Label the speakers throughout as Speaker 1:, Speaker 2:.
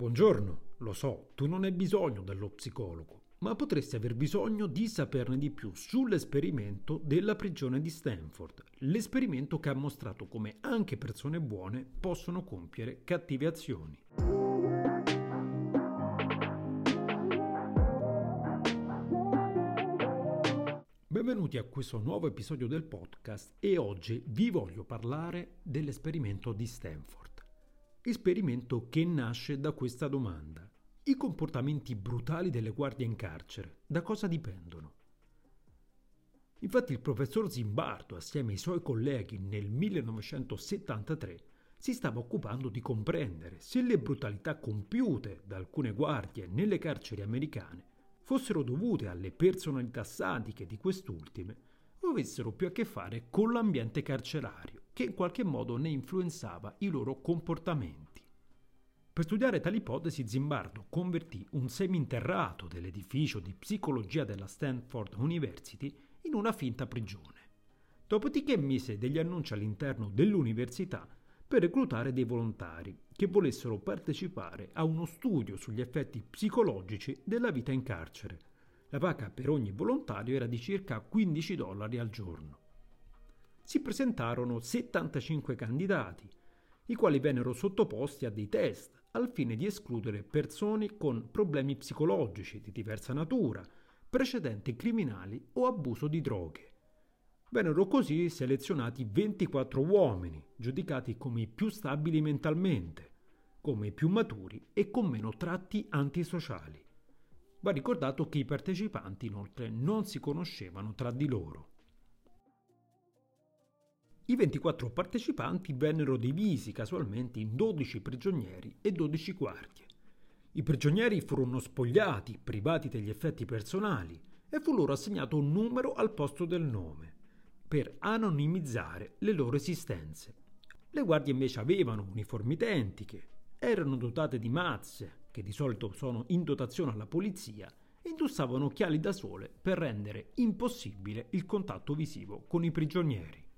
Speaker 1: Buongiorno, lo so, tu non hai bisogno dello psicologo, ma potresti aver bisogno di saperne di più sull'esperimento della prigione di Stanford, l'esperimento che ha mostrato come anche persone buone possono compiere cattive azioni. Benvenuti a questo nuovo episodio del podcast e oggi vi voglio parlare dell'esperimento di Stanford. Esperimento che nasce da questa domanda. I comportamenti brutali delle guardie in carcere da cosa dipendono? Infatti il professor Zimbardo, assieme ai suoi colleghi nel 1973, si stava occupando di comprendere se le brutalità compiute da alcune guardie nelle carceri americane fossero dovute alle personalità sadiche di quest'ultime o avessero più a che fare con l'ambiente carcerario che in qualche modo ne influenzava i loro comportamenti. Per studiare tale ipotesi Zimbardo convertì un seminterrato dell'edificio di psicologia della Stanford University in una finta prigione. Dopodiché mise degli annunci all'interno dell'università per reclutare dei volontari che volessero partecipare a uno studio sugli effetti psicologici della vita in carcere. La paga per ogni volontario era di circa 15 dollari al giorno si presentarono 75 candidati, i quali vennero sottoposti a dei test al fine di escludere persone con problemi psicologici di diversa natura, precedenti criminali o abuso di droghe. Vennero così selezionati 24 uomini, giudicati come i più stabili mentalmente, come i più maturi e con meno tratti antisociali. Va ricordato che i partecipanti inoltre non si conoscevano tra di loro. I 24 partecipanti vennero divisi casualmente in 12 prigionieri e 12 guardie. I prigionieri furono spogliati, privati degli effetti personali, e fu loro assegnato un numero al posto del nome, per anonimizzare le loro esistenze. Le guardie invece avevano uniformi identiche, erano dotate di mazze, che di solito sono in dotazione alla polizia, e indossavano occhiali da sole per rendere impossibile il contatto visivo con i prigionieri.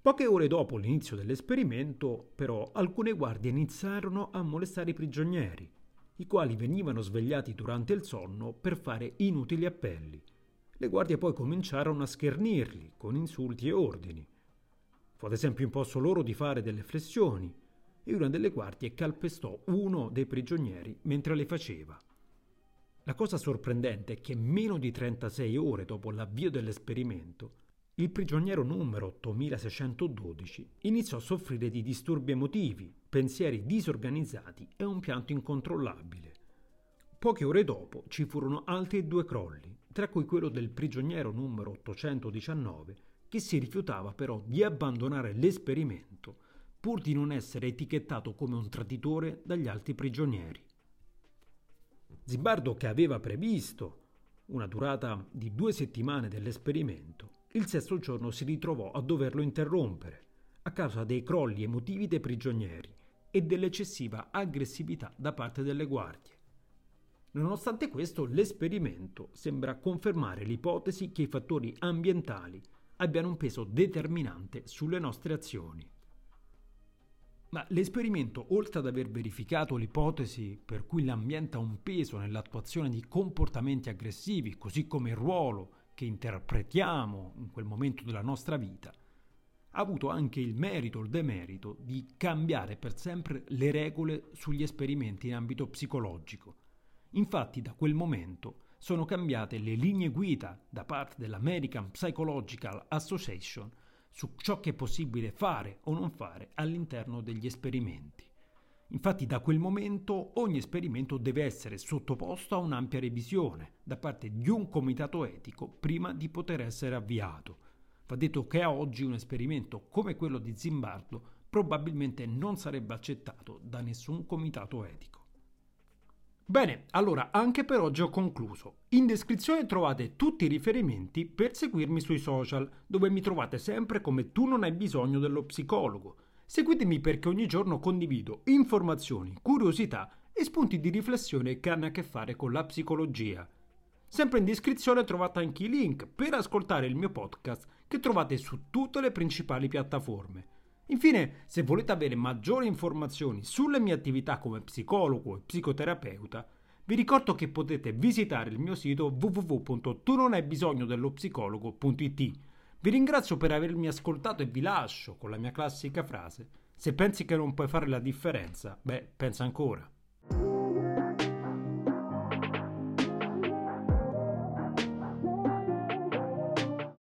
Speaker 1: Poche ore dopo l'inizio dell'esperimento, però, alcune guardie iniziarono a molestare i prigionieri, i quali venivano svegliati durante il sonno per fare inutili appelli. Le guardie poi cominciarono a schernirli con insulti e ordini. Fu ad esempio imposto loro di fare delle flessioni e una delle guardie calpestò uno dei prigionieri mentre le faceva. La cosa sorprendente è che meno di 36 ore dopo l'avvio dell'esperimento, il prigioniero numero 8612 iniziò a soffrire di disturbi emotivi, pensieri disorganizzati e un pianto incontrollabile. Poche ore dopo ci furono altri due crolli, tra cui quello del prigioniero numero 819, che si rifiutava però di abbandonare l'esperimento pur di non essere etichettato come un traditore dagli altri prigionieri. Zimbardo, che aveva previsto una durata di due settimane dell'esperimento, il sesto giorno si ritrovò a doverlo interrompere a causa dei crolli emotivi dei prigionieri e dell'eccessiva aggressività da parte delle guardie. Nonostante questo, l'esperimento sembra confermare l'ipotesi che i fattori ambientali abbiano un peso determinante sulle nostre azioni. Ma l'esperimento, oltre ad aver verificato l'ipotesi per cui l'ambiente ha un peso nell'attuazione di comportamenti aggressivi, così come il ruolo che interpretiamo in quel momento della nostra vita, ha avuto anche il merito o il demerito di cambiare per sempre le regole sugli esperimenti in ambito psicologico. Infatti da quel momento sono cambiate le linee guida da parte dell'American Psychological Association su ciò che è possibile fare o non fare all'interno degli esperimenti. Infatti da quel momento ogni esperimento deve essere sottoposto a un'ampia revisione da parte di un comitato etico prima di poter essere avviato. Va detto che a oggi un esperimento come quello di Zimbardo probabilmente non sarebbe accettato da nessun comitato etico. Bene, allora anche per oggi ho concluso. In descrizione trovate tutti i riferimenti per seguirmi sui social, dove mi trovate sempre come tu non hai bisogno dello psicologo Seguitemi perché ogni giorno condivido informazioni, curiosità e spunti di riflessione che hanno a che fare con la psicologia. Sempre in descrizione trovate anche i link per ascoltare il mio podcast che trovate su tutte le principali piattaforme. Infine, se volete avere maggiori informazioni sulle mie attività come psicologo e psicoterapeuta, vi ricordo che potete visitare il mio sito www.tunonhai-bisogno-dello-psicologo.it. Vi ringrazio per avermi ascoltato e vi lascio con la mia classica frase: se pensi che non puoi fare la differenza, beh, pensa ancora.